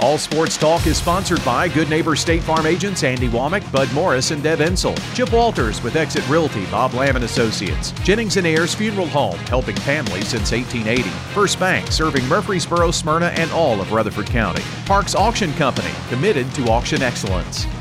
All Sports Talk is sponsored by Good Neighbor State Farm agents Andy Womack, Bud Morris, and Deb Ensel. Chip Walters with Exit Realty, Bob Lamb and Associates. Jennings and Ayers Funeral Home, helping families since 1880. First Bank, serving Murfreesboro, Smyrna, and all of Rutherford County. Parks Auction Company, committed to auction excellence.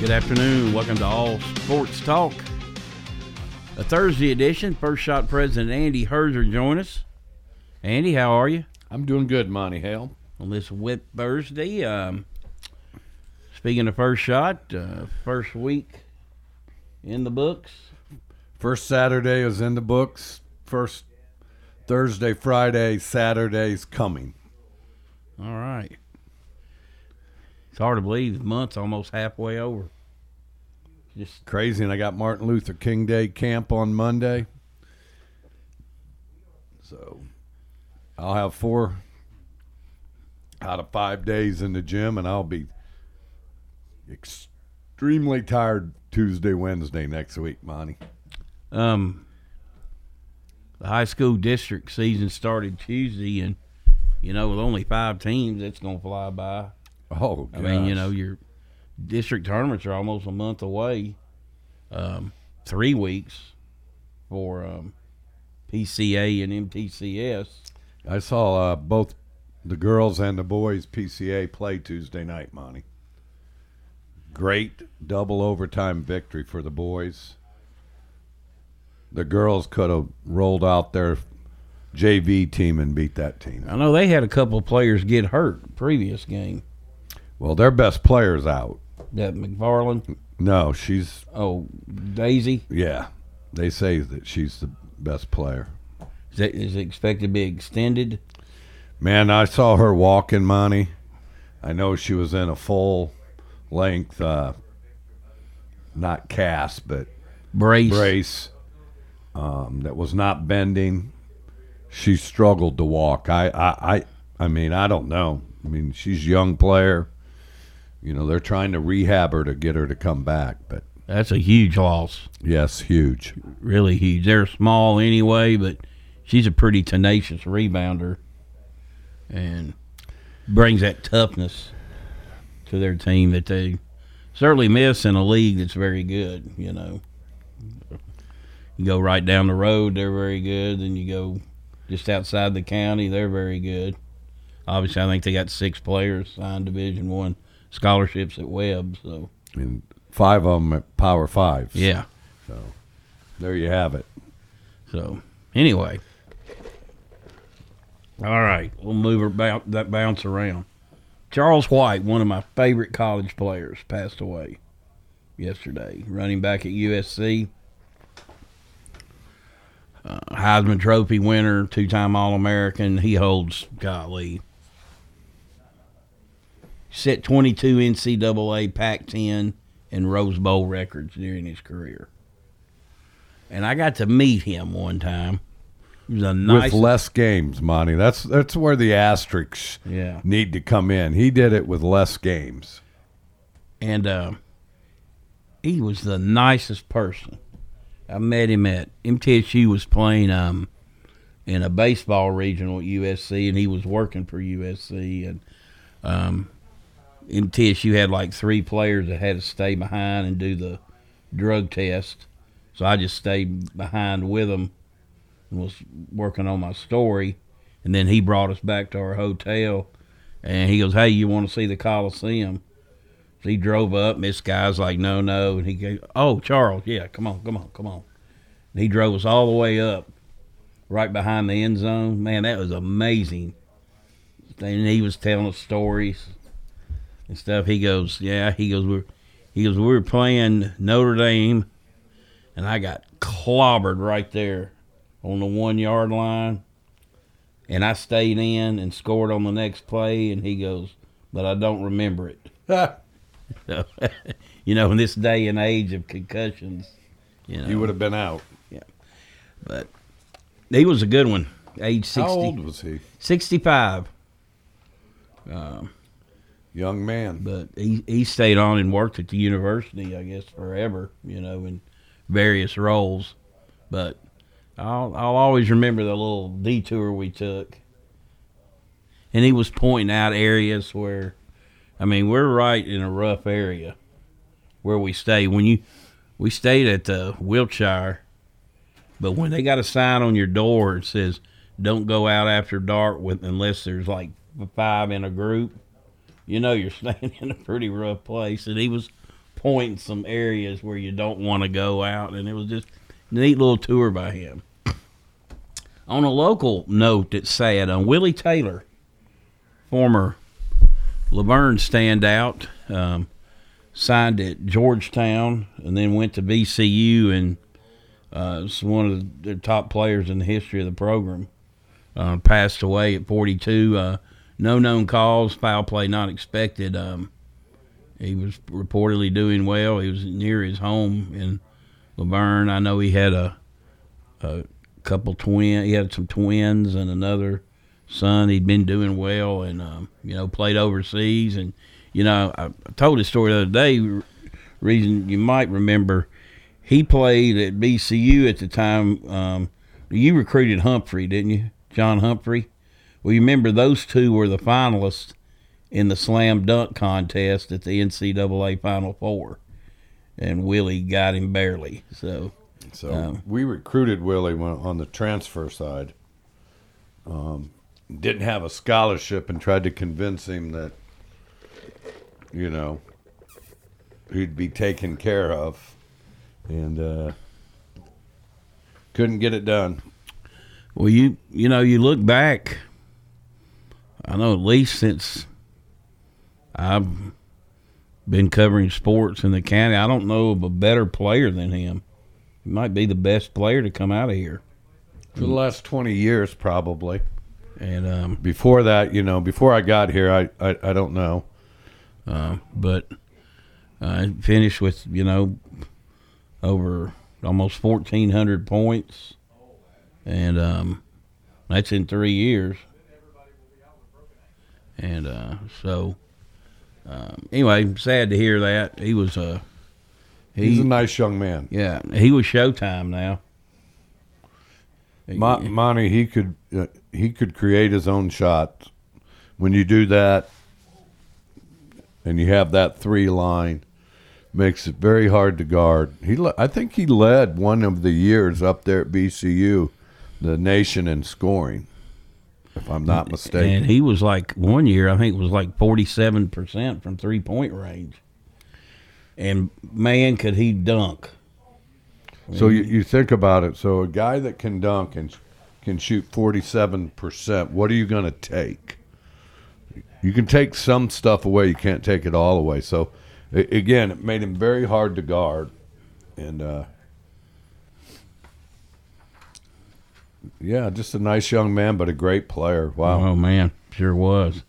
Good afternoon. Welcome to All Sports Talk. A Thursday edition. First shot president Andy Herzer join us. Andy, how are you? I'm doing good, Monty Hale. On this wet Thursday. Um, speaking of first shot, uh, first week in the books. First Saturday is in the books. First Thursday, Friday, Saturday's coming. All right. It's hard to believe the month's almost halfway over. Just crazy, and I got Martin Luther King Day camp on Monday. So I'll have four out of five days in the gym, and I'll be extremely tired Tuesday, Wednesday next week, Monty. Um, the high school district season started Tuesday, and you know, with only five teams, it's gonna fly by. Oh, gosh. I mean, you know, your district tournaments are almost a month away. Um, three weeks for um, PCA and MTCS. I saw uh, both the girls and the boys PCA play Tuesday night, Monty. Great double overtime victory for the boys. The girls could have rolled out their JV team and beat that team. I know they had a couple of players get hurt previous game. Well, their best player's out. That McFarland. No, she's Oh, Daisy. yeah. They say that she's the best player. Is, that, is it expected to be extended? Man, I saw her walking, Monty. I know she was in a full length, uh, not cast, but Brace. brace um, that was not bending. She struggled to walk. I, I, I, I mean, I don't know. I mean, she's a young player. You know, they're trying to rehab her to get her to come back, but That's a huge loss. yes, huge. Really huge. They're small anyway, but she's a pretty tenacious rebounder and brings that toughness to their team that they certainly miss in a league that's very good, you know. You go right down the road, they're very good. Then you go just outside the county, they're very good. Obviously, I think they got six players signed Division One scholarships at Webb. So and five of them at Power Five. yeah. So there you have it. So anyway, all right, we'll move about that bounce around. Charles White, one of my favorite college players, passed away yesterday. Running back at USC, uh, Heisman Trophy winner, two-time All-American. He holds golly. Set 22 NCAA Pac-10 and Rose Bowl records during his career and I got to meet him one time. He was a nice, With less games, Monty. That's that's where the asterisks yeah, need to come in. He did it with less games. and uh, he was the nicest person. I met him at MTSU was playing um in a baseball regional at USC, and he was working for USC, and um, MTSU had like three players that had to stay behind and do the drug test. So I just stayed behind with them and was working on my story. And then he brought us back to our hotel and he goes, Hey, you want to see the Coliseum? So he drove up and this guy's like, No, no. And he goes, Oh, Charles, yeah, come on, come on, come on. And he drove us all the way up right behind the end zone. Man, that was amazing and he was telling us stories and stuff. He goes, yeah, he goes, we're, he goes, we were playing Notre Dame, and I got clobbered right there on the one yard line, and I stayed in and scored on the next play. And he goes, but I don't remember it. So, you know, in this day and age of concussions, you know, You would have been out. Yeah, but he was a good one. Age 60, How old was he? 65. Um, Young man. but he he stayed on and worked at the university, I guess, forever. You know, in various roles. But I'll I'll always remember the little detour we took. And he was pointing out areas where, I mean, we're right in a rough area where we stay. When you we stayed at the Wilshire, but when they got a sign on your door that says "Don't go out after dark with unless there's like five in a group," you know you're staying in a pretty rough place. And he was pointing some areas where you don't want to go out, and it was just a neat little tour by him. On a local note that's sad, on Willie Taylor, former La Vergne standout, um, signed at Georgetown and then went to VCU and uh, was one of the top players in the history of the program. Uh, passed away at 42. Uh, no known cause, foul play not expected. Um, he was reportedly doing well. He was near his home in La Vergne. I know he had a, a couple twin. He had some twins and another son. He'd been doing well and um, you know played overseas. And you know I, I told his story the other day. Reason you might remember, he played at VCU at the time. Um, you recruited Humphrey, didn't you, John Humphrey? Well, you remember those two were the finalists in the slam dunk contest at the NCAA Final Four, and Willie got him barely. So So Um, we recruited Willie on the transfer side. Um, didn't have a scholarship and tried to convince him that, you know, he'd be taken care of, and uh, couldn't get it done. Well, you you know you look back. I know at least since I've been covering sports in the county, I don't know of a better player than him. He might be the best player to come out of here. For the last twenty years, probably. And um, Before that, you know, before I got here, I I, I don't know. uh, but I finished with you know over almost fourteen hundred points, and um, that's in three years. And uh, so, um, anyway, sad to hear that he was uh, He's a nice young man. yeah he was Showtime now. Mo- Monty, he could uh, he could create his own shot. When you do that, and you have that three line, makes it very hard to guard. He, le- I think he led one of the years up there at VCU, the nation in scoring, if I'm not mistaken. And he was like one year, I think it was like forty-seven percent from three-point range. And man, could he dunk! So you, you think about it. So a guy that can dunk and can shoot forty seven percent, what are you going to take? You can take some stuff away. You can't take it all away. So again, it made him very hard to guard, and uh, yeah, just a nice young man, but a great player. Wow. Oh man, sure was.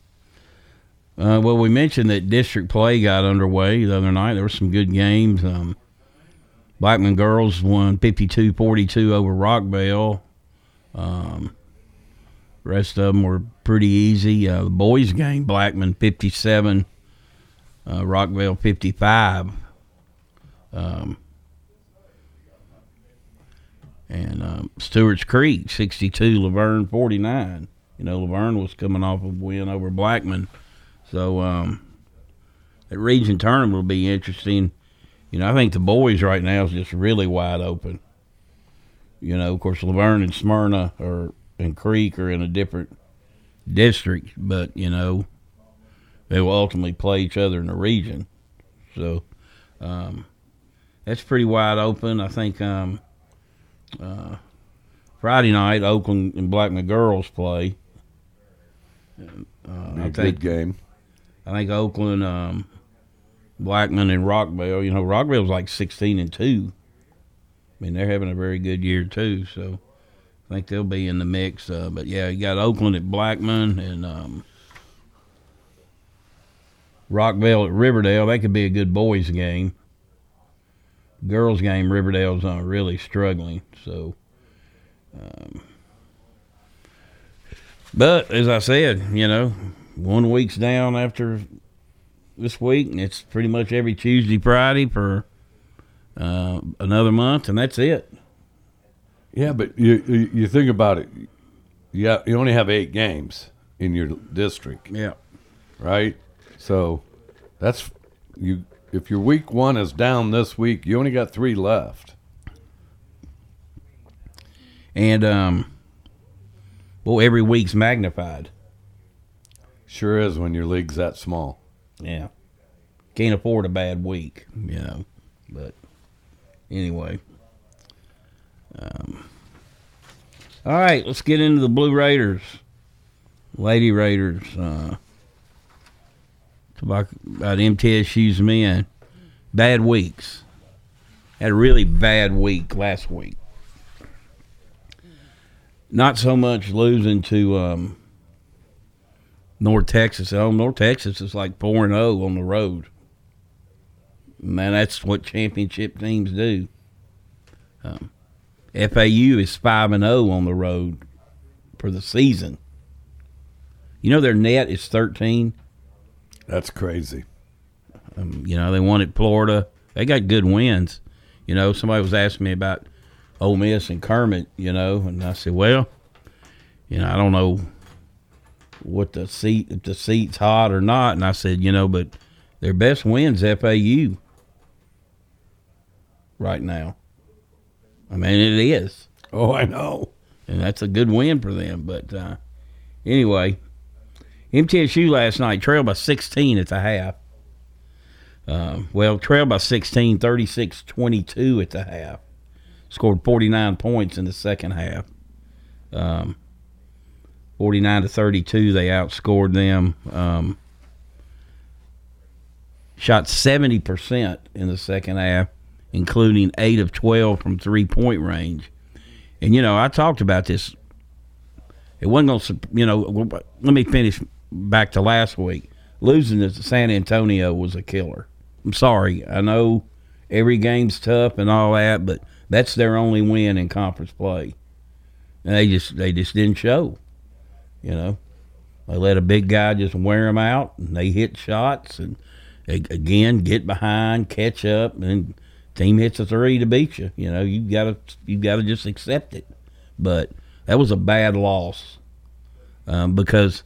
Uh, well, we mentioned that district play got underway the other night. There were some good games. Um, Blackman girls won 52-42 over Rockville. Um, rest of them were pretty easy. Uh, the boys game, Blackman 57, uh, Rockville 55. Um, and um, Stewart's Creek 62, La Vergne 49. You know, La Vergne was coming off a win over Blackman. So um, that region tournament will be interesting. You know, I think the boys right now is just really wide open. You know, of course, La Vergne and Smyrna or and Creek are in a different district, but you know, they will ultimately play each other in the region. So um, that's pretty wide open. I think um, uh, Friday night, Oakland and Blackman girls play. I good think game. I think Oakland, um, Blackman, and Rockville. You know, Rockville's like sixteen and two. I mean, they're having a very good year too. So I think they'll be in the mix. Uh, but yeah, you got Oakland at Blackman and um, Rockville at Riverdale. That could be a good boys game. Girls game, Riverdale's uh, really struggling. So. Um, but as I said, you know, one week's down after this week, and it's pretty much every Tuesday, Friday for uh, another month, and that's it. Yeah, but you you, you think about it. Yeah, you only have eight games in your district, Yeah. right? So that's you. If your week one is down this week, you only got three left. And um, well, every week's magnified. Sure is when your league's that small. Yeah. Can't afford a bad week, you know. But anyway. Um, all right, let's get into the Blue Raiders. Lady Raiders. Uh, about, about MTSU's men. Bad weeks. Had a really bad week last week. Not so much losing to um, North Texas. Oh, North Texas is like four and zero on the road. Man, that's what championship teams do. Um, FAU is five and zero on the road for the season. You know their net is thirteen. That's crazy. Um, you know they wanted Florida. They got good wins. You know somebody was asking me about Ole Miss and Kermit. You know, and I said, well, you know I don't know what the seat if the seat's hot or not. And I said, you know, but their best wins FAU right now. I mean, it is, Oh, I know. and that's a good win for them. But uh, anyway, MTSU last night trailed by 16 at the half. Um, well, trailed by 16, 36 22 at the half. Scored 49 points in the second half. Um, 49 to 32, they outscored them. Um, shot 70% in the second half, including 8 of 12 from three point range. And, you know, I talked about this. It wasn't going to, you know, let me finish back to last week. Losing to San Antonio was a killer. I'm sorry. I know every game's tough and all that, but that's their only win in conference play. And they just they just didn't show. You know, they let a big guy just wear them out, and they hit shots, and again get behind, catch up, and team hits a three to beat you. You know, you gotta you gotta just accept it. But that was a bad loss um, because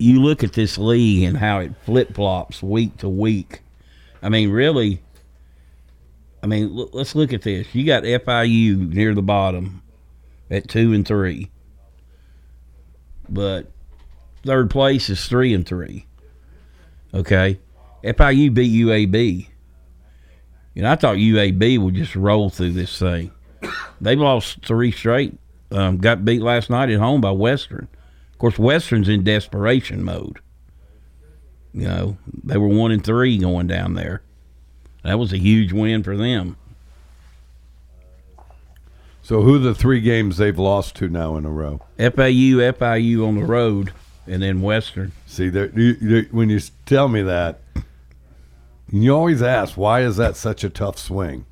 you look at this league and how it flip flops week to week. I mean, really. I mean, l- let's look at this. You got FIU near the bottom at two and three, but third place is three and three. Okay, FIU beat UAB. You know, I thought UAB would just roll through this thing. They lost three straight. Um, got beat last night at home by Western. Of course, Western's in desperation mode. You know, they were one and three going down there. That was a huge win for them. So who are the three games they've lost to now in a row? FAU, FIU on the road, and then Western. See, there, you, you, when you tell me that, you always ask, why is that such a tough swing?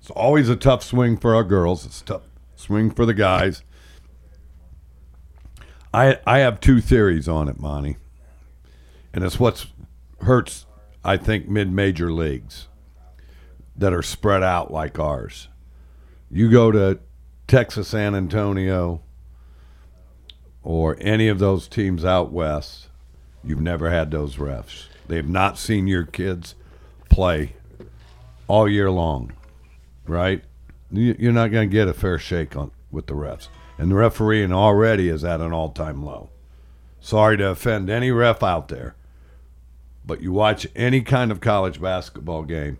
It's always a tough swing for our girls. It's a tough swing for the guys. I I have two theories on it, Monty, and it's what's hurts. I think mid-major leagues that are spread out like ours. You go to Texas San Antonio or any of those teams out west, you've never had those refs. They've not seen your kids play all year long, right? You- You're not going to get a fair shake on with the refs, and the refereeing already is at an all-time low. Sorry to offend any ref out there, but you watch any kind of college basketball game,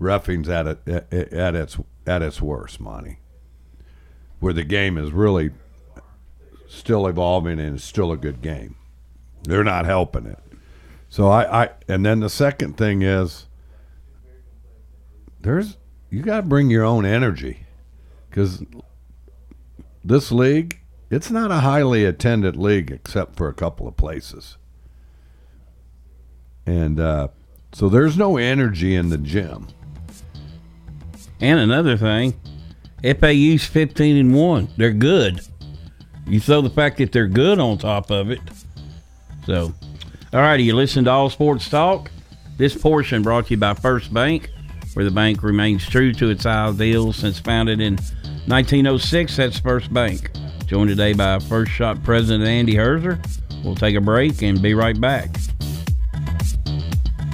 refing's at it at, at its at its worst, Monty. Where the game is really still evolving and it's still a good game. They're not helping it. So I, I and then the second thing is there's you got to bring your own energy because this league it's not a highly attended league except for a couple of places and uh, so there's no energy in the gym And another thing, FAU's 15 and 1. They're good. You throw the fact that they're good on top of it. So, all righty, you listen to All Sports Talk. This portion brought to you by First Bank, where the bank remains true to its ideals since founded in 1906. That's First Bank. Joined today by First Shot President Andy Herzer. We'll take a break and be right back.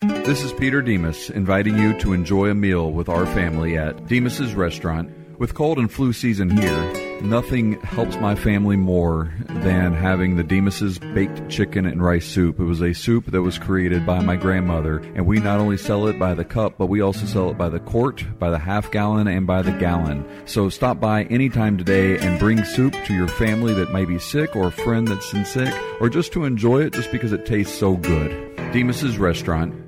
This is Peter Demos inviting you to enjoy a meal with our family at Demos's restaurant. With cold and flu season here, nothing helps my family more than having the Demos's baked chicken and rice soup. It was a soup that was created by my grandmother, and we not only sell it by the cup, but we also sell it by the quart, by the half gallon, and by the gallon. So stop by anytime today and bring soup to your family that may be sick or a friend that's sick, or just to enjoy it just because it tastes so good. Demos's restaurant,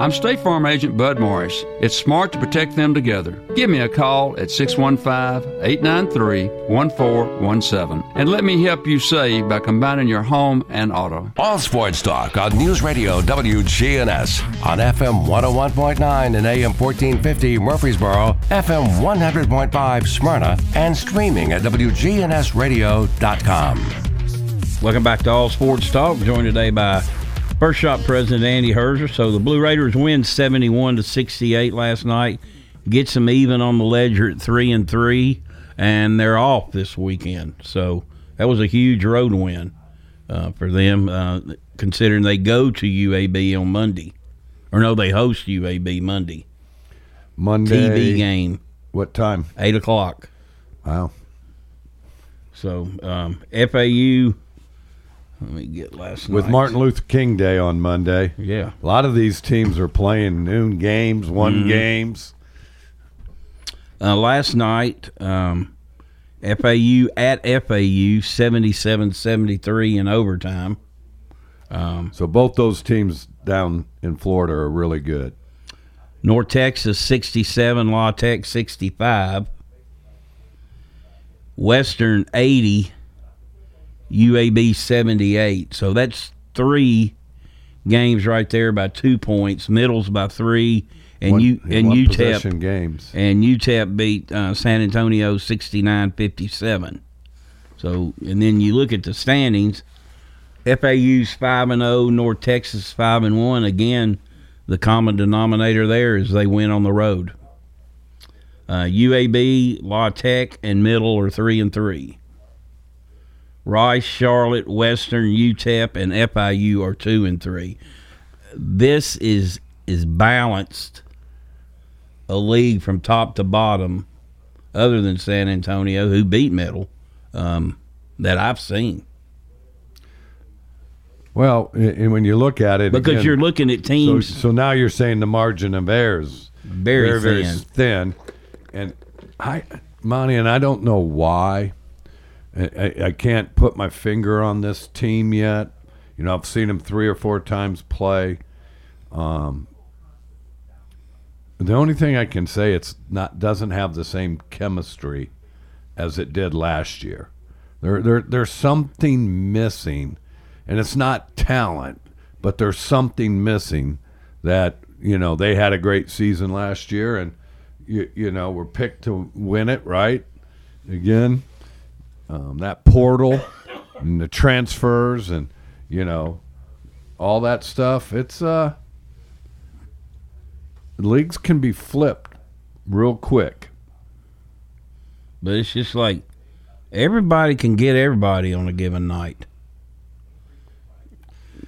I'm State Farm Agent Bud Morris. It's smart to protect them together. Give me a call at 615 893 1417 and let me help you save by combining your home and auto. All Sports Talk on News Radio WGNS on FM 101.9 and AM 1450 Murfreesboro, FM 100.5 Smyrna, and streaming at WGNSradio.com. Welcome back to All Sports Talk. Joined today by First Shot President Andy Herzer. So the Blue Raiders win 71 to 68 last night. Gets them even on the ledger at three and three, and they're off this weekend. So that was a huge road win uh, for them, uh, considering they go to UAB on Monday, or no, they host UAB Monday. Monday TV game, What time? eight o'clock. Wow. So um, FAU. Let me get last night With night's- Martin Luther King Day on Monday. Yeah. A lot of these teams are playing noon games, one Mm-hmm. games. Uh, last night, um, FAU at FAU 77 73 in overtime. So both those teams down in Florida are really good. North Texas 67, La Tech 65. Western 80, UAB 78. So that's three games right there by two points. Middle's by three, and One- you and UTEP games. and UTEP beat uh, San Antonio 69-57. So, and then you look at the standings. FAU's five and zero, North Texas five and one. Again, the common denominator there is they win on the road. Uh, UAB, La Tech, and Middle are three and three. Rice, Charlotte, Western, UTEP, and FIU are two and three. This is is balanced a league from top to bottom, other than San Antonio, who beat Middle, um, that I've seen. Well, and when you look at it, Because again, you're looking at so, teams so now you're saying the margin of error is very, very, very thin. thin. And I, Monty, and I don't know why. I, I, can't put my finger on this team yet. You know, I've seen him three or four times play. Um, the only thing I can say it's not doesn't have the same chemistry as it did last year. There, there, there's something missing, and it's not talent, but there's something missing that you know they had a great season last year, and you, you know were picked to win it, right? Again, um, that portal and the transfers and you know all that stuff. It's uh, leagues can be flipped real quick. But it's just like everybody can get everybody on a given night.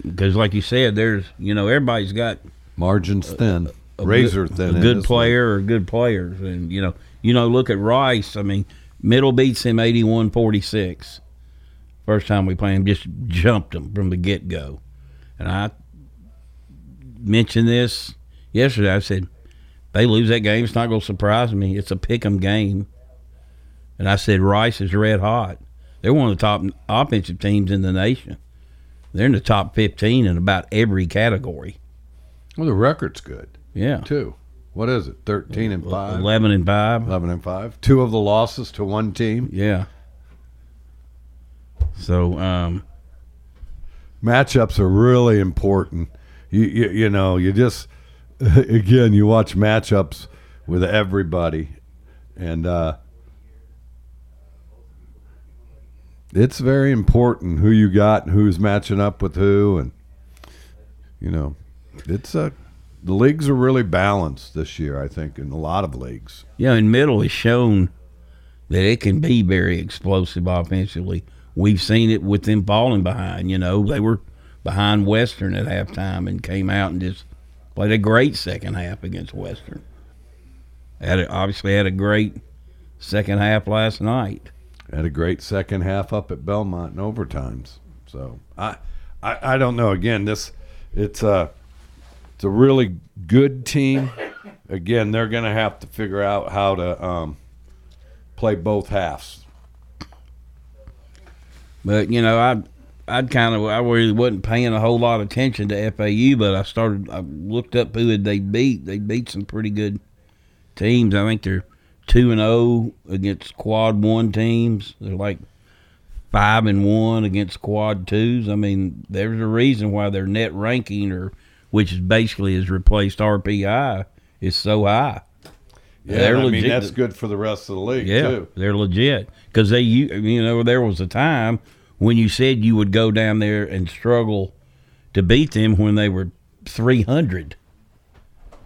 Because, like you said, there's you know everybody's got margins thin, a razor good, thin. a good player or good players, and you know you know look at Rice. I mean, middle beats him 81-46. First time we played him, just jumped him from the get go, and I mentioned this yesterday. I said they lose that game, it's not going to surprise me. It's a pick 'em game. And I said Rice is red hot. They're one of the top offensive teams in the nation. They're in the top 15 in about every category. Well, the record's good. Yeah. Too. What is it? 13 and 5? 11 and 5. 11 and 5. Two of the losses to one team. Yeah. So, um, matchups are really important. You, you you know, you just again, you watch matchups with everybody and uh it's very important who you got and who's matching up with who and you know, it's a the leagues are really balanced this year, I think, in a lot of leagues. Yeah, and middle has shown that it can be very explosive offensively. We've seen it with them falling behind. You know, they were behind Western at halftime and came out and just played a great second half against Western. Had a, obviously had a great second half last night. Had a great second half up at Belmont in overtimes. So I, I, I don't know. Again, this it's a it's a really good team. Again, they're going to have to figure out how to um, play both halves. But you know, I I'd kind of I really wasn't paying a whole lot of attention to FAU, but I started I looked up who they beat. They beat some pretty good teams. I think they're two and zero against quad one teams. They're like five and one against quad twos. I mean, there's a reason why their net ranking, or which is basically has replaced RPI, is so high. Yeah, I mean that's good for the rest of the league yeah, too. they're legit because they, you, you know, there was a time when you said you would go down there and struggle to beat them when they were three hundred.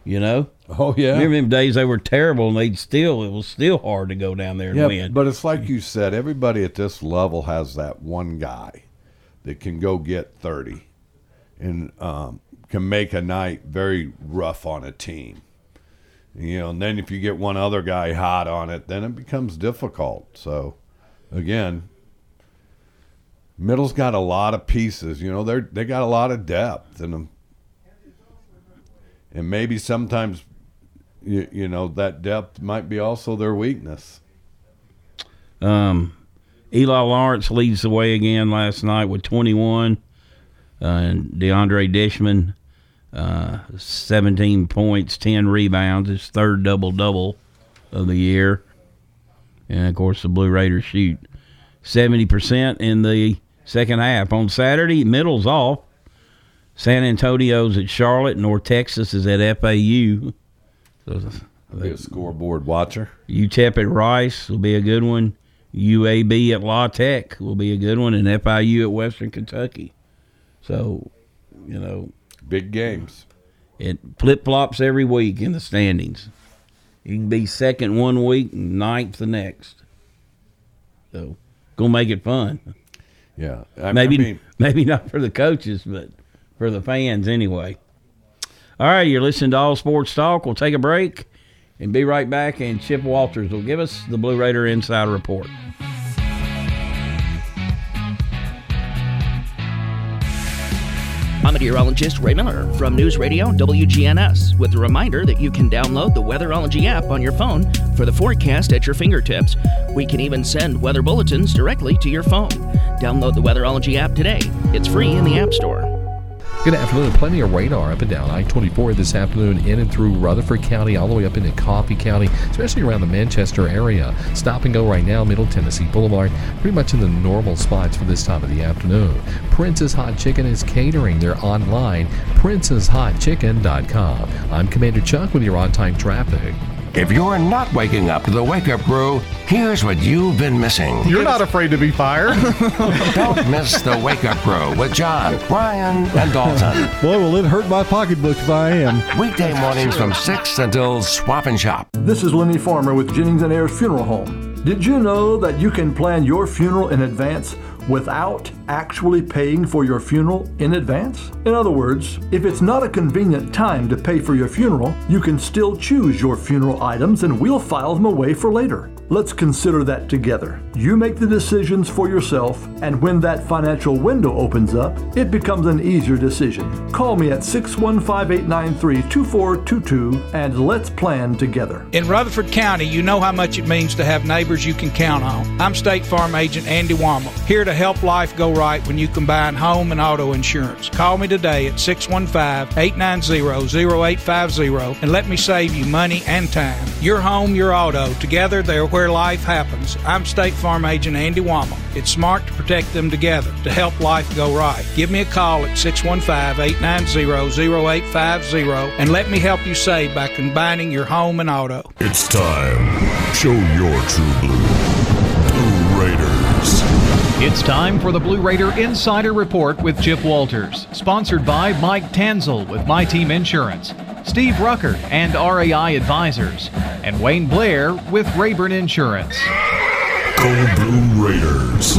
You know. Oh yeah. Remember them days they were terrible and they'd still it was still hard to go down there and Yeah, win. but it's like you said. Everybody at this level has that one guy that can go get thirty, and um, can make a night very rough on a team. You know, and then if you get one other guy hot on it, then it becomes difficult. So, again, middle's got a lot of pieces. You know, they they got a lot of depth in them, and maybe sometimes, you, you know, that depth might be also their weakness. Um, Eli Lawrence leads the way again last night with 21, uh, and DeAndre Dishman, uh, 17 points, 10 rebounds, his third double double of the year. And of course, the Blue Raiders shoot 70% in the second half. On Saturday, middle's off. San Antonio's at Charlotte, North Texas is at FAU. So, be a scoreboard watcher. UTEP at Rice will be a good one. UAB at La Tech will be a good one, and FIU at Western Kentucky. So, you know, big games. It flip flops every week in the standings. You can be second one week and ninth the next. So, gonna make it fun. Yeah, I, maybe mean, maybe not for the coaches, but for the fans anyway. All right, you're listening to All Sports Talk. We'll take a break and be right back. And Chip Walters will give us the Blue Raider Insider Report. I'm meteorologist Ray Miller from News Radio WGNS with a reminder that you can download the Weatherology app on your phone for the forecast at your fingertips. We can even send weather bulletins directly to your phone. Download the Weatherology app today. It's free in the App Store. Good afternoon. Plenty of radar up and down I 24 this afternoon, in and through Rutherford County, all the way up into Coffee County, especially around the Manchester area. Stop and go right now, Middle Tennessee Boulevard, pretty much in the normal spots for this time of the afternoon. Prince's Hot Chicken is catering. They're online, princeshotchicken.com. I'm Commander Chuck with your on time traffic. If you're not waking up to the wake up crew, here's what you've been missing. You're not afraid to be fired. Don't miss the wake up crew with John, Brian, and Dalton. Boy, will it hurt my pocketbook if I am. Weekday mornings from 6 until Swap and Shop. This is Lenny Farmer with Jennings and Ayers Funeral Home. Did you know that you can plan your funeral in advance without actually paying for your funeral in advance? In other words, if it's not a convenient time to pay for your funeral, you can still choose your funeral items and we'll file them away for later. Let's consider that together. You make the decisions for yourself, and when that financial window opens up, it becomes an easier decision. Call me at 615 893 2422 and let's plan together. In Rutherford County, you know how much it means to have neighbors you can count on. I'm State Farm Agent Andy Womack, here to help life go right when you combine home and auto insurance. Call me today at 615 890 0850 and let me save you money and time. Your home, your auto, together they're where life happens. I'm State Farm Agent Andy Womack. It's smart to protect them together to help life go right. Give me a call at 615 890 0850 and let me help you save by combining your home and auto. It's time. Show your true blue. Blue Raiders. It's time for the Blue Raider Insider Report with Chip Walters, sponsored by Mike Tanzel with My Team Insurance, Steve Rucker and RAI Advisors, and Wayne Blair with Rayburn Insurance. Go Blue Raiders.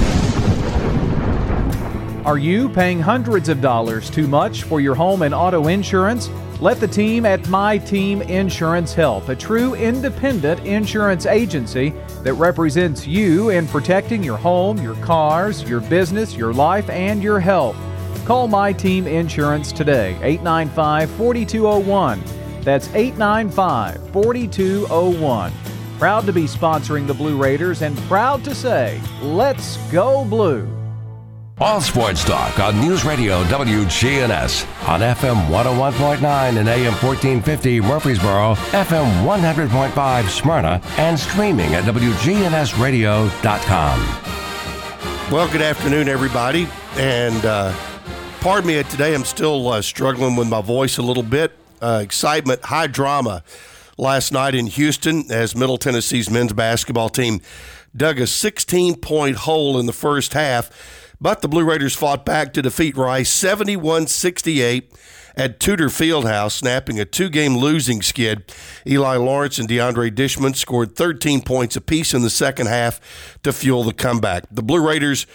Are you paying hundreds of dollars too much for your home and auto insurance? Let the team at My Team Insurance help, a true independent insurance agency that represents you in protecting your home, your cars, your business, your life, and your health. Call My Team Insurance today, 895 4201. That's 895 4201. Proud to be sponsoring the Blue Raiders and proud to say, let's go blue. All sports talk on News Radio WGNS on FM 101.9 and AM 1450 Murfreesboro, FM 100.5 Smyrna, and streaming at WGNSradio.com. Well, good afternoon, everybody. And uh, pardon me today, I'm still uh, struggling with my voice a little bit. Uh, excitement, high drama last night in Houston as Middle Tennessee's men's basketball team dug a 16 point hole in the first half but the Blue Raiders fought back to defeat Rice 71 68 at Tudor Fieldhouse, snapping a two game losing skid. Eli Lawrence and DeAndre Dishman scored 13 points apiece in the second half to fuel the comeback. The Blue Raiders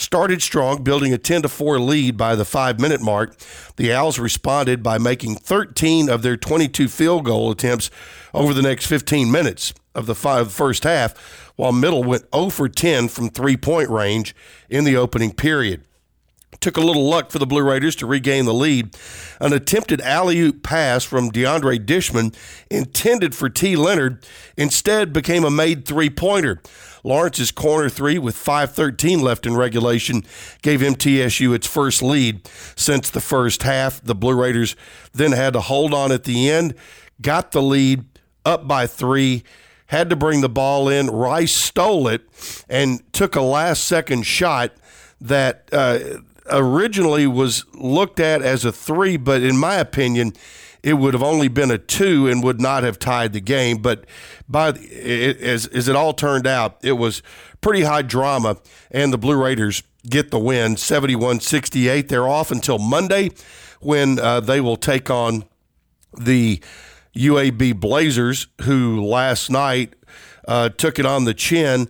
started strong, building a 10 to 4 lead by the five minute mark. The Owls responded by making 13 of their 22 field goal attempts over the next 15 minutes of the five, first half while Middle went 0 for 10 from three point range in the opening period. Took a little luck for the Blue Raiders to regain the lead. An attempted alley oop pass from DeAndre Dishman, intended for T. Leonard, instead became a made three pointer. Lawrence's corner three with 5.13 left in regulation gave MTSU its first lead since the first half. The Blue Raiders then had to hold on at the end, got the lead up by three had to bring the ball in. Rice stole it and took a last second shot that uh, originally was looked at as a three, but in my opinion, it would have only been a two and would not have tied the game. But by it, as, as it all turned out, it was pretty high drama, and the Blue Raiders get the win 71 68. They're off until Monday when uh, they will take on the UAB Blazers, who last night uh, took it on the chin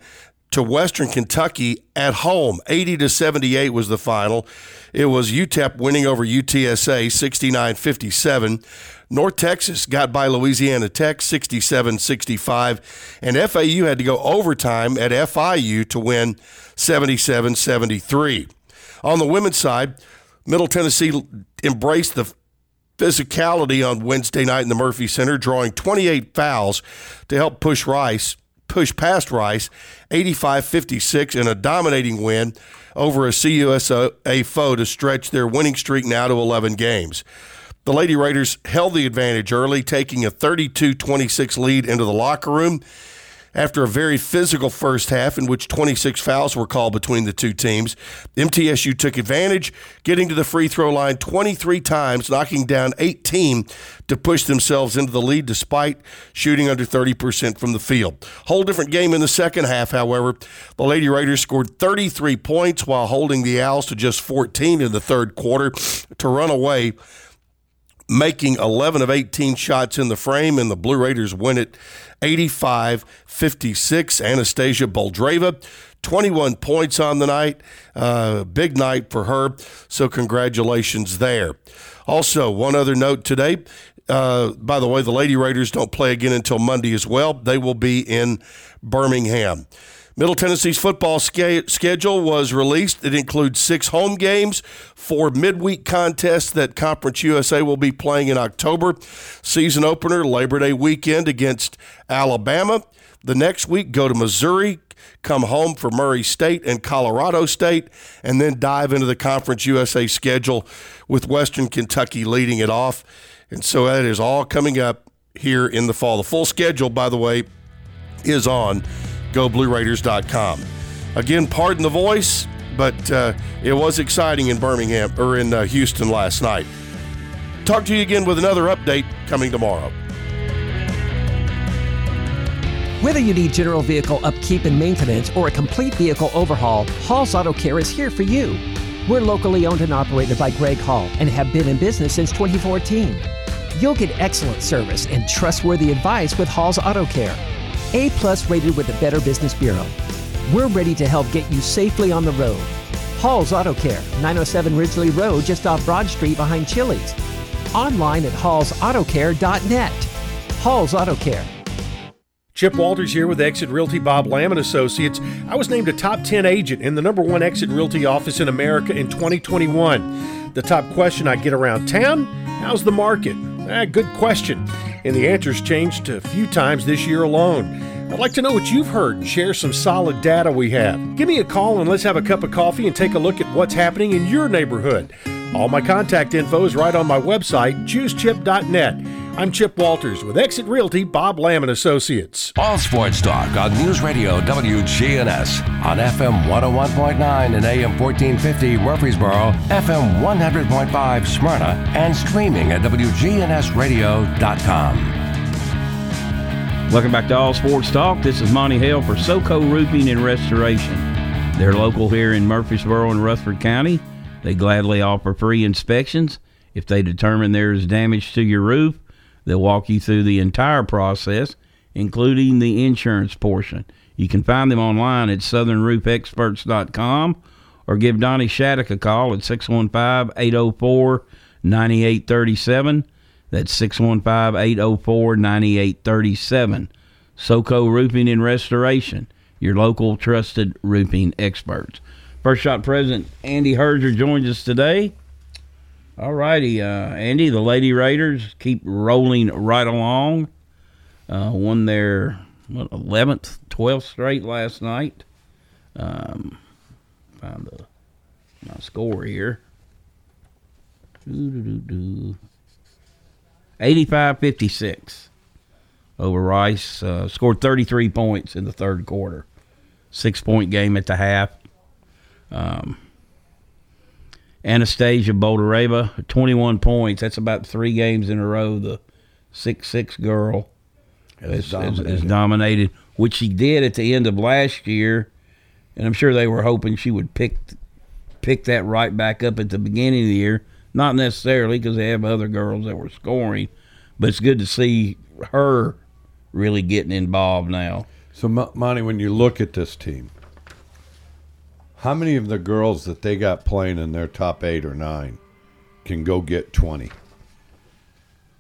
to Western Kentucky at home. 80 to 78 was the final. It was UTEP winning over UTSA 69 57. North Texas got by Louisiana Tech 67 65. And FAU had to go overtime at FIU to win 77 73. On the women's side, Middle Tennessee embraced the physicality on Wednesday night in the Murphy Center, drawing 28 fouls to help push Rice, push past Rice, 85-56 in a dominating win over a CUSA foe to stretch their winning streak now to 11 games. The Lady Raiders held the advantage early, taking a 32 26 lead into the locker room after a very physical first half in which 26 fouls were called between the two teams. MTSU took advantage, getting to the free throw line 23 times, knocking down 18 to push themselves into the lead despite shooting under 30% from the field. Whole different game in the second half, however. The Lady Raiders scored 33 points while holding the Owls to just 14 in the third quarter to run away making 11 of 18 shots in the frame, and the Blue Raiders win it 85 56. Anastasia Boldyreva, 21 points on the night. Uh, big night for her. So, congratulations there. Also, one other note today. Uh, by the way, the Lady Raiders don't play again until Monday as well. They will be in Birmingham. Middle Tennessee's football sca- schedule was released. It includes six home games, four midweek contests that Conference USA will be playing in October. Season opener, Labor Day weekend against Alabama. The next week, go to Missouri, come home for Murray State and Colorado State, and then dive into the Conference USA schedule with Western Kentucky leading it off. And so that is all coming up here in the fall. The full schedule, by the way, is on GoBlueRaiders.com. Again, pardon the voice, but uh, it was exciting in Birmingham or in uh, Houston last night. Talk to you again with another update coming tomorrow. Whether you need general vehicle upkeep and maintenance or a complete vehicle overhaul, Hall's Auto Care is here for you. We're locally owned and operated by Greg Hall and have been in business since 2014. You'll get excellent service and trustworthy advice with Hall's Auto Care. A plus rated with the Better Business Bureau. We're ready to help get you safely on the road. Hall's Auto Care, 907 Ridgely Road, just off Broad Street behind Chili's. Online at hallsautocare.net. Hall's Auto Care. Chip Walters here with Exit Realty Bob Lamb and Associates. I was named a top 10 agent in the number one Exit Realty office in America in 2021. The top question I get around town how's the market? Ah, good question. And the answers changed a few times this year alone. I'd like to know what you've heard and share some solid data we have. Give me a call and let's have a cup of coffee and take a look at what's happening in your neighborhood. All my contact info is right on my website, choosechip.net. I'm Chip Walters with Exit Realty Bob Lamb and Associates. All sports talk on News Radio WGNS on FM 101.9 and AM 1450 Murfreesboro, FM 100.5 Smyrna, and streaming at WGNSradio.com. Welcome back to All Sports Talk. This is Monty Hale for SoCo Roofing and Restoration. They're local here in Murfreesboro and Rutherford County. They gladly offer free inspections. If they determine there is damage to your roof, they'll walk you through the entire process, including the insurance portion. You can find them online at southernroofexperts.com or give Donnie Shattuck a call at 615 804 9837. That's 615 804 9837. SoCo Roofing and Restoration, your local trusted roofing experts. First Shot President Andy Herger joins us today. All righty, uh, Andy, the Lady Raiders keep rolling right along. Uh, won their what, 11th, 12th straight last night. Um, find the, my score here. 85 56 over Rice. Uh, scored 33 points in the third quarter. Six point game at the half. Um, Anastasia Boldyreva, 21 points. That's about three games in a row. The six-six girl Has is, dominated. is, is dominated, which she did at the end of last year. And I'm sure they were hoping she would pick pick that right back up at the beginning of the year. Not necessarily because they have other girls that were scoring, but it's good to see her really getting involved now. So, Mo- Monty, when you look at this team, how many of the girls that they got playing in their top eight or nine can go get 20?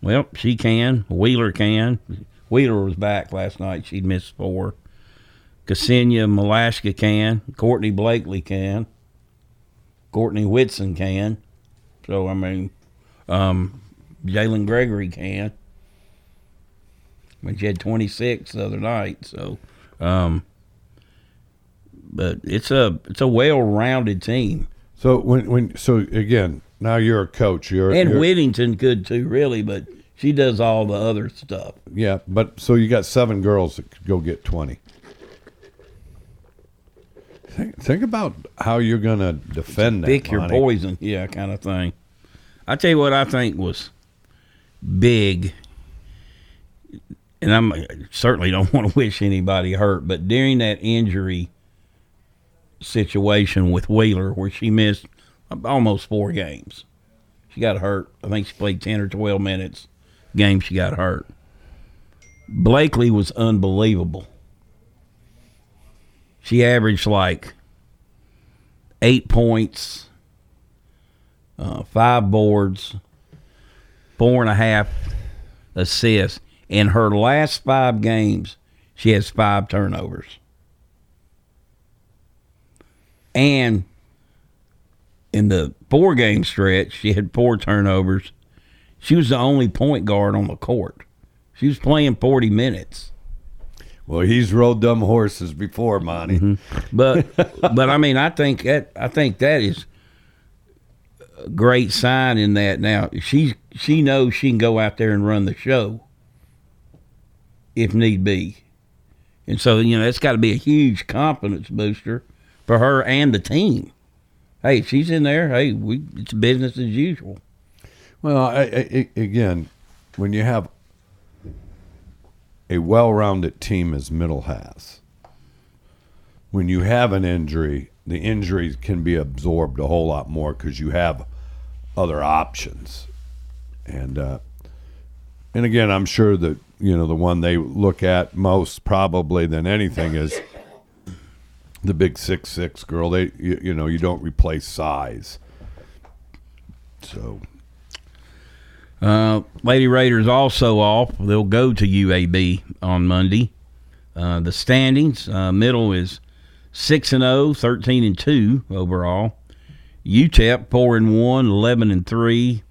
Well, she can. Wheeler can. Wheeler was back last night. She'd missed four. Ksenia Malashka can. Courtney Blakely can. Courtney Whitson can. So, I mean, um, Jalynn Gregory can. When she had 26 the other night, so, um, but it's a it's a well-rounded team. So when when so again, now you're a coach. You're and you're, Whittington could too, really, but she does all the other stuff. Yeah, but so you got seven girls that could go get twenty. Think, think about how you're going to defend that. Pick your poison, yeah, kind of thing. I tell you what, I think was big, and I'm I certainly don't want to wish anybody hurt, but during that injury situation with Wheeler, where she missed almost four games, she got hurt. I think she played ten or twelve minutes. Game she got hurt. Blakely was unbelievable. She averaged like eight points, uh, five boards, four and a half assists. In her last five games, she has five turnovers. And in the four game stretch, she had four turnovers. She was the only point guard on the court. She was playing 40 minutes. Well, he's rode them horses before, Monty. Mm-hmm. But but I mean, I think that I think that is a great sign in that now she she knows she can go out there and run the show if need be, and so you know it's got to be a huge confidence booster for her and the team. Hey, she's in there. Hey, we it's business as usual. Well, I, I, again, when you have a well-rounded team as Middle has, when you have an injury, the injuries can be absorbed a whole lot more because you have other options, and uh, and again, I'm sure that you know the one they look at most probably than anything is the big six six girl. They you, you know you don't replace size, so. Uh, Lady Raiders also off. They'll go to UAB on Monday. Uh, the standings uh, middle is 6 and 0, 13 and 2 overall. UTEP 4 and 1, 11 and 3.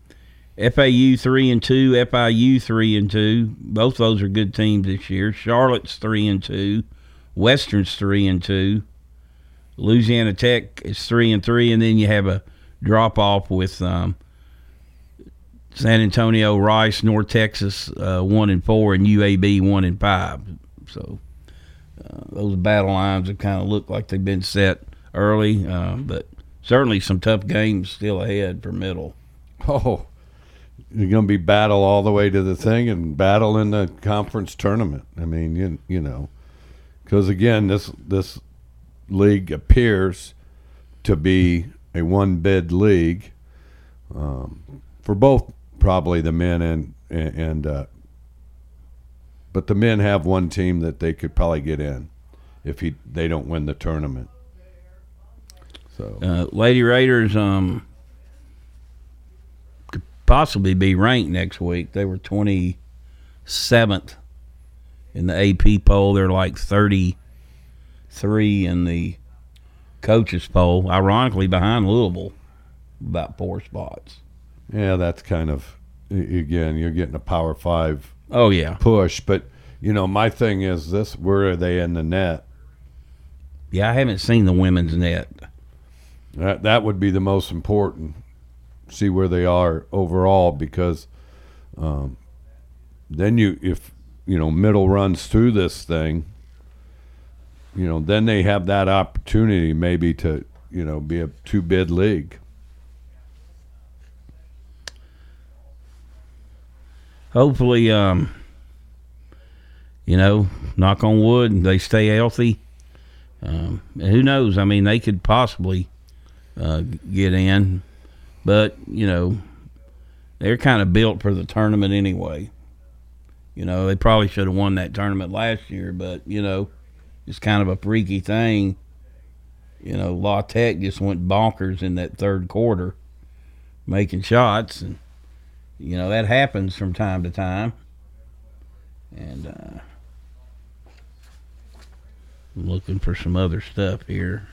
FAU 3 and 2, FIU 3 and 2. Both those are good teams this year. Charlotte's 3 and 2, Western's 3 and 2. Louisiana Tech is 3 and 3 and then you have a drop off with um, San Antonio, Rice, North Texas, uh, one and four, and UAB one and five. So uh, those battle lines have kind of looked like they've been set early, uh, but certainly some tough games still ahead for middle. Oh, you're going to be battle all the way to the thing and battle in the conference tournament. I mean, you you know, because again, this this league appears to be a one bid league um, for both probably the men and and uh, but the men have one team that they could probably get in if he they don't win the tournament. So Uh, Lady Raiders um, could possibly be ranked next week. They were 27th in the AP poll. They're like 33 in the coaches poll. Ironically, behind Louisville, about four spots. yeah, that's kind of again you're getting a power five. Oh, yeah. push. But you know, my thing is this: where are they in the net? Yeah, I haven't seen the women's net. That that would be the most important. See where they are overall, because um, then you, if you know, middle runs through this thing, you know, then they have that opportunity maybe to, you know, be a two bid league. hopefully, um, you know, knock on wood, they stay healthy. Um, who knows? I mean, they could possibly uh, get in, but you know, they're kind of built for the tournament anyway. You know, they probably should have won that tournament last year, but you know, it's kind of a freaky thing. You know, La Tech just went bonkers in that third quarter, making shots, and you know that happens from time to time. And uh, I'm looking for some other stuff here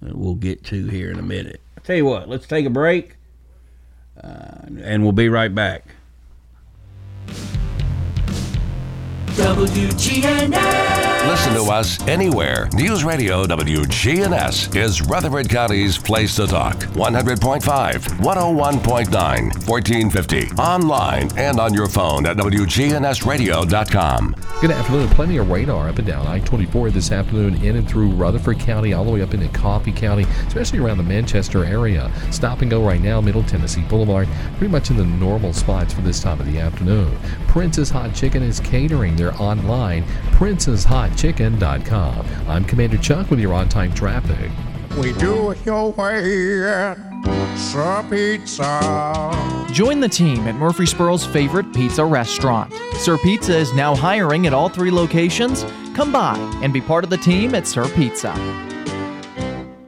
that we'll get to here in a minute. I tell you what, let's take a break. Uh, and we'll be right back. WGNS. Listen to us anywhere. News Radio WGNS is Rutherford County's place to talk. 100.5, 101.9, 1450. Online and on your phone at WGNSradio.com. Good afternoon. Plenty of radar up and down I 24 this afternoon in and through Rutherford County, all the way up into Coffee County, especially around the Manchester area. Stop and go right now, Middle Tennessee Boulevard, pretty much in the normal spots for this time of the afternoon. Prince's Hot Chicken is catering. They're online, princeshotchicken.com. I'm Commander Chuck with your on time traffic. We do it your way at Sir Pizza. Join the team at Murfreesboro's favorite pizza restaurant. Sir Pizza is now hiring at all three locations. Come by and be part of the team at Sir Pizza.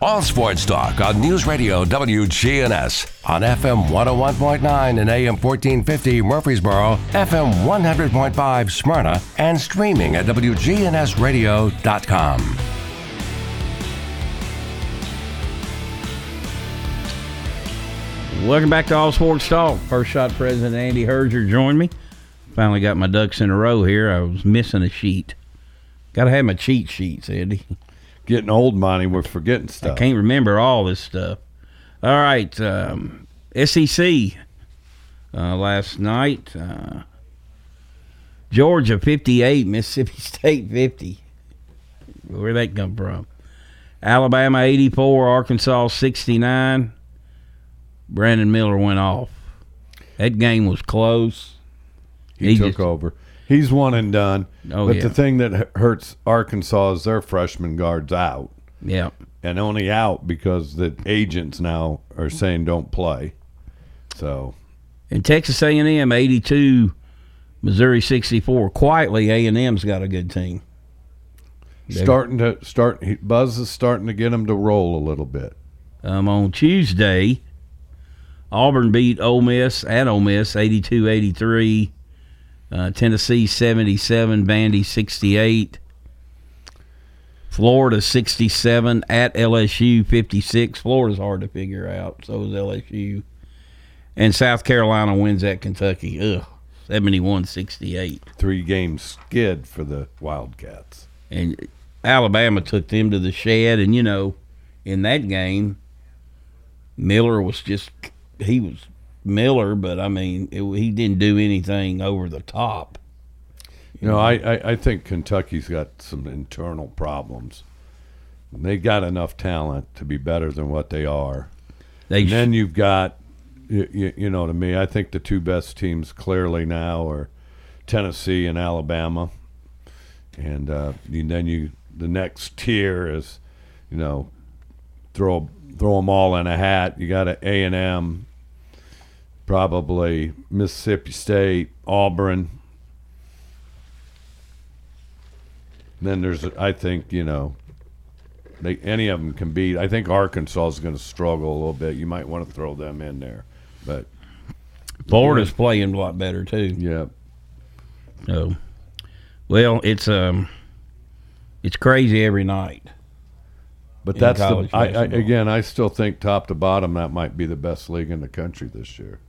All sports talk on News Radio WGNS on FM 101.9 and AM 1450 Murfreesboro, FM 100.5 Smyrna, and streaming at WGNSradio.com. Welcome back to All Sports Talk. First shot President Andy Herger joined me. Finally got my ducks in a row here. I was missing a sheet. Got to have my cheat sheets, Andy. Getting old, Monty. We're forgetting stuff. I can't remember all this stuff. All right, um, SEC uh, last night. Uh, Georgia 58, Mississippi State 50. Where'd that come from? Alabama 84, Arkansas 69. Brandon Miller went off. That game was close. He, took just- over. He's one and done. Oh, but yeah. the thing that hurts Arkansas is their freshman guard's out. Yeah. And only out because the agents now are saying don't play. So And Texas A&M 82, Missouri 64. Quietly, A&M's got a good team. They- starting to start. Buzz is starting to get him to roll a little bit. Um, on Tuesday, Auburn beat Ole Miss at Ole Miss 82-83. Uh, Tennessee 77, Vandy 68. Florida 67 at LSU 56. Florida's hard to figure out. So is LSU. And South Carolina wins at Kentucky. Ugh, 71-68. Three game skid for the Wildcats. And Alabama took them to the shed. And, you know, in that game, Miller was just, he was Miller, but I mean, it, he didn't do anything over the top. You know, I, I, I think Kentucky's got some internal problems. They've got enough talent to be better than what they are. They and then you've got, you, you know, to me, I think the two best teams clearly now are Tennessee and Alabama. And, uh, and then you, the next tier is, you know, throw throw them all in a hat. You got a A and M, probably Mississippi State, Auburn. Then there's, I think, you know, they, any of them can beat. I think Arkansas is going to struggle a little bit. You might want to throw them in there, but Florida's playing a lot better too. Yeah. So, well, it's um, it's crazy every night. But that's the I, I, again. I still think top to bottom that might be the best league in the country this year.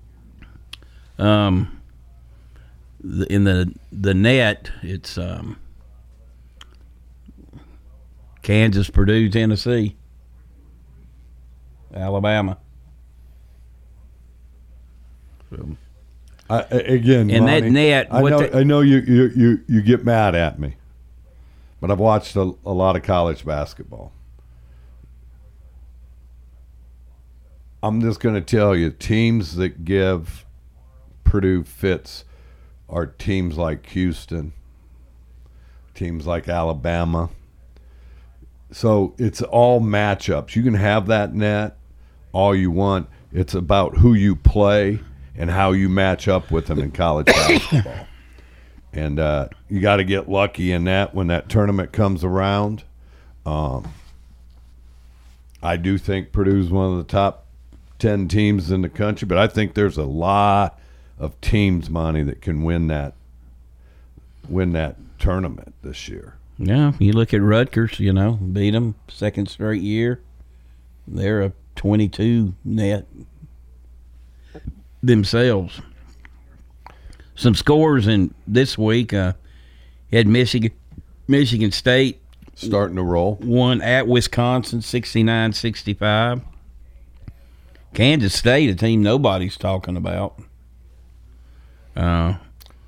Um, in the the net, it's um, Kansas, Purdue, Tennessee, Alabama. So, I, again, In that net, I know, the- I know you, you, you, you get mad at me, but I've watched a, a lot of college basketball. I'm just going to tell you, teams that give Purdue fits are teams like Houston, teams like Alabama. So it's all matchups. You can have that net all you want. It's about who you play and how you match up with them in college basketball. And uh, you got to get lucky in that when that tournament comes around. Um, I do think Purdue's one of the top 10 teams in the country, but I think there's a lot of teams, Monty, that can win that win that tournament this year. Yeah, you look at Rutgers, you know, beat them second straight year. They're a 22 net themselves. Some scores in this week. Uh, had Michigan, Michigan State starting to roll. One at Wisconsin, 69-65. Kansas State, a team nobody's talking about. Uh,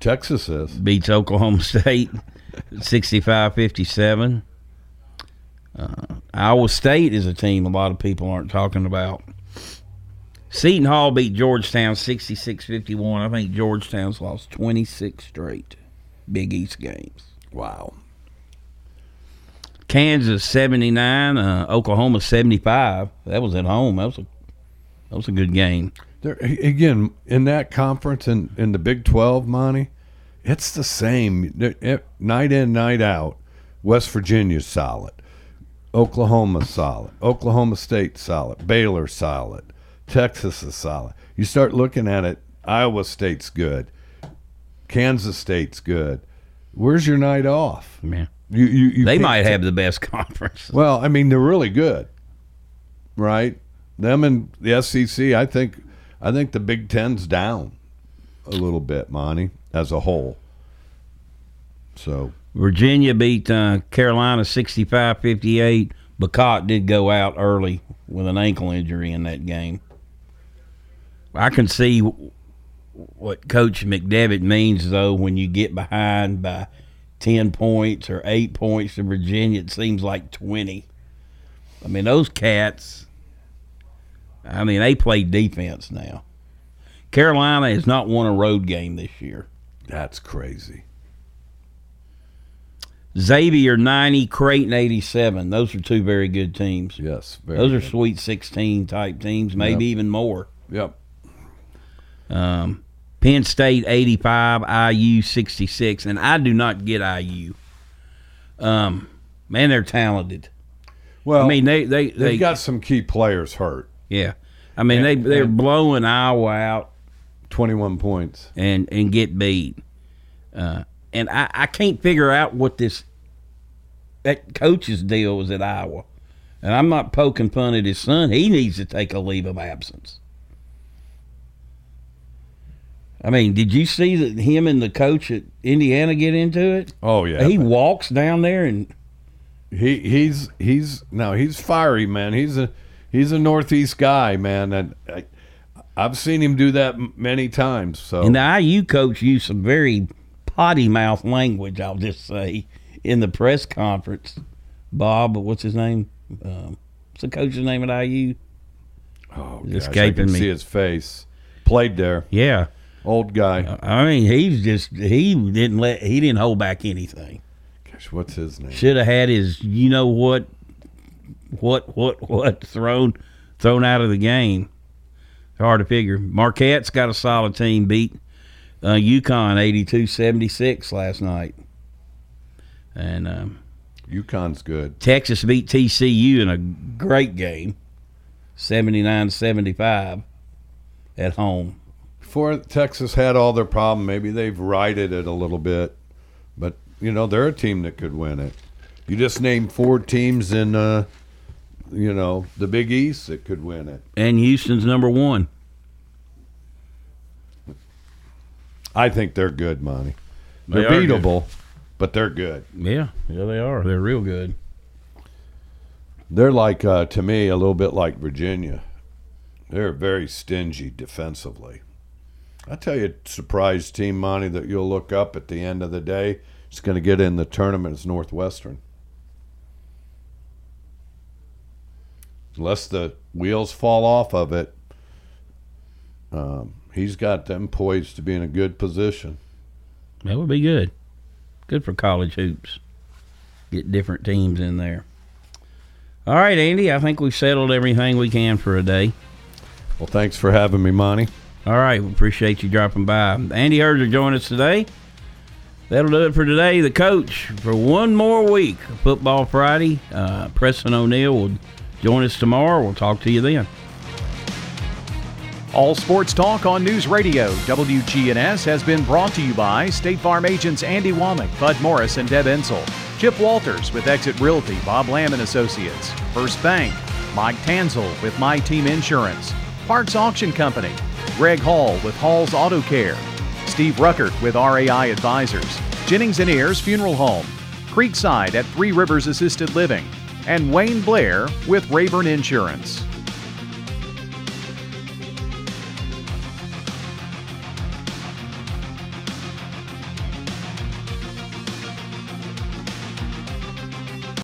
Texas is beats Oklahoma State 65-57. Uh, Iowa State is a team a lot of people aren't talking about. Seton Hall beat Georgetown 66-51. I think Georgetown's lost 26 straight Big East games. Wow. Kansas 79, uh, Oklahoma 75. That was at home. That was a that was a good game. There again in that conference in in the Big 12, Monty, it's the same it, eh, night in night out. West Virginia's solid. Oklahoma's solid. Oklahoma State solid. Baylor solid. Texas is solid. You start looking at it, Iowa State's good. Kansas State's good. Where's your night off? Man. You, you, you they might have the best conference. Well, I mean, they're really good, right? Them and the SEC. I think, I think the Big Ten's down a little bit, Monty, as a whole. So Virginia beat uh, Carolina 65-58. Bacot did go out early with an ankle injury in that game. I can see what Coach McDevitt means, though, when you get behind by 10 points or 8 points to Virginia, it seems like 20. I mean, those cats, I mean, they play defense now. Carolina has not won a road game this year. That's crazy. Xavier 90, Creighton 87. Those are two very good teams. Yes. Those are good. Sweet 16 type teams, maybe Yep. even more. Yep. Um, Penn State 85, IU 66, and I do not get IU. Um, man, they're talented. Well, I mean they they They've they got some key players hurt. Yeah. I mean they they're blowing Iowa out 21 points. and and get beat. Uh, and I, I can't figure out what this that coach's deal was at Iowa. And I'm not poking fun at his son. He needs to take a leave of absence. I mean, did you see that him and the coach at Indiana get into it? Oh yeah. He walks down there and He he's he's no he's fiery man. He's a he's a northeast guy man, and I, I've seen him do that many times. So and the IU coach used some very potty mouth language. I'll just say in the press conference. Bob, what's his name? Um, what's the coach's name at IU? oh, It's gosh, I can me. see his face. Played there, Yeah, old guy. I mean he's just he didn't let he didn't hold back anything. Gosh, what's his name? Should have had his you know what what what what thrown thrown out of the game. Hard to figure. Marquette's got a solid team. Beat uh, UConn 82-76 last night, and um, UConn's good. Texas beat TCU in a great game, 79-75 at home. Before Texas had all their problem, maybe they've righted it a little bit, but you know they're a team that could win it. You just named four teams in, uh, you know, the Big East that could win it. And Houston's number one. I think they're good, Monty. They They're are good. beatable, but they're good. Yeah, yeah, they are. They're real good. They're like uh, to me a little bit like Virginia. They're very stingy defensively. I tell you, surprise team, Monty, that you'll look up at the end of the day. It's going to get in the tournament is Northwestern. Unless the wheels fall off of it, um, he's got them poised to be in a good position. That would be good. Good for college hoops. Get different teams in there. All right, Andy. I think we've settled everything we can for a day. Well, thanks for having me, Monty. All right, we appreciate you dropping by. Andy Herzer joined us today. That'll do it for today. The coach for one more week, Football Friday. Uh, Preston O'Neill will join us tomorrow. We'll talk to you then. All Sports Talk on News Radio WGNS has been brought to you by State Farm agents Andy Womack, Bud Morris, and Deb Ensel. Chip Walters with Exit Realty, Bob Lamb and Associates. First Bank, Mike Tanzel with My Team Insurance. Parks Auction Company, Greg Hall with Hall's Auto Care. Steve Ruckert with RAI Advisors. Jennings and Ayers Funeral Home. Creekside at Three Rivers Assisted Living. And Wayne Blair with Rayburn Insurance.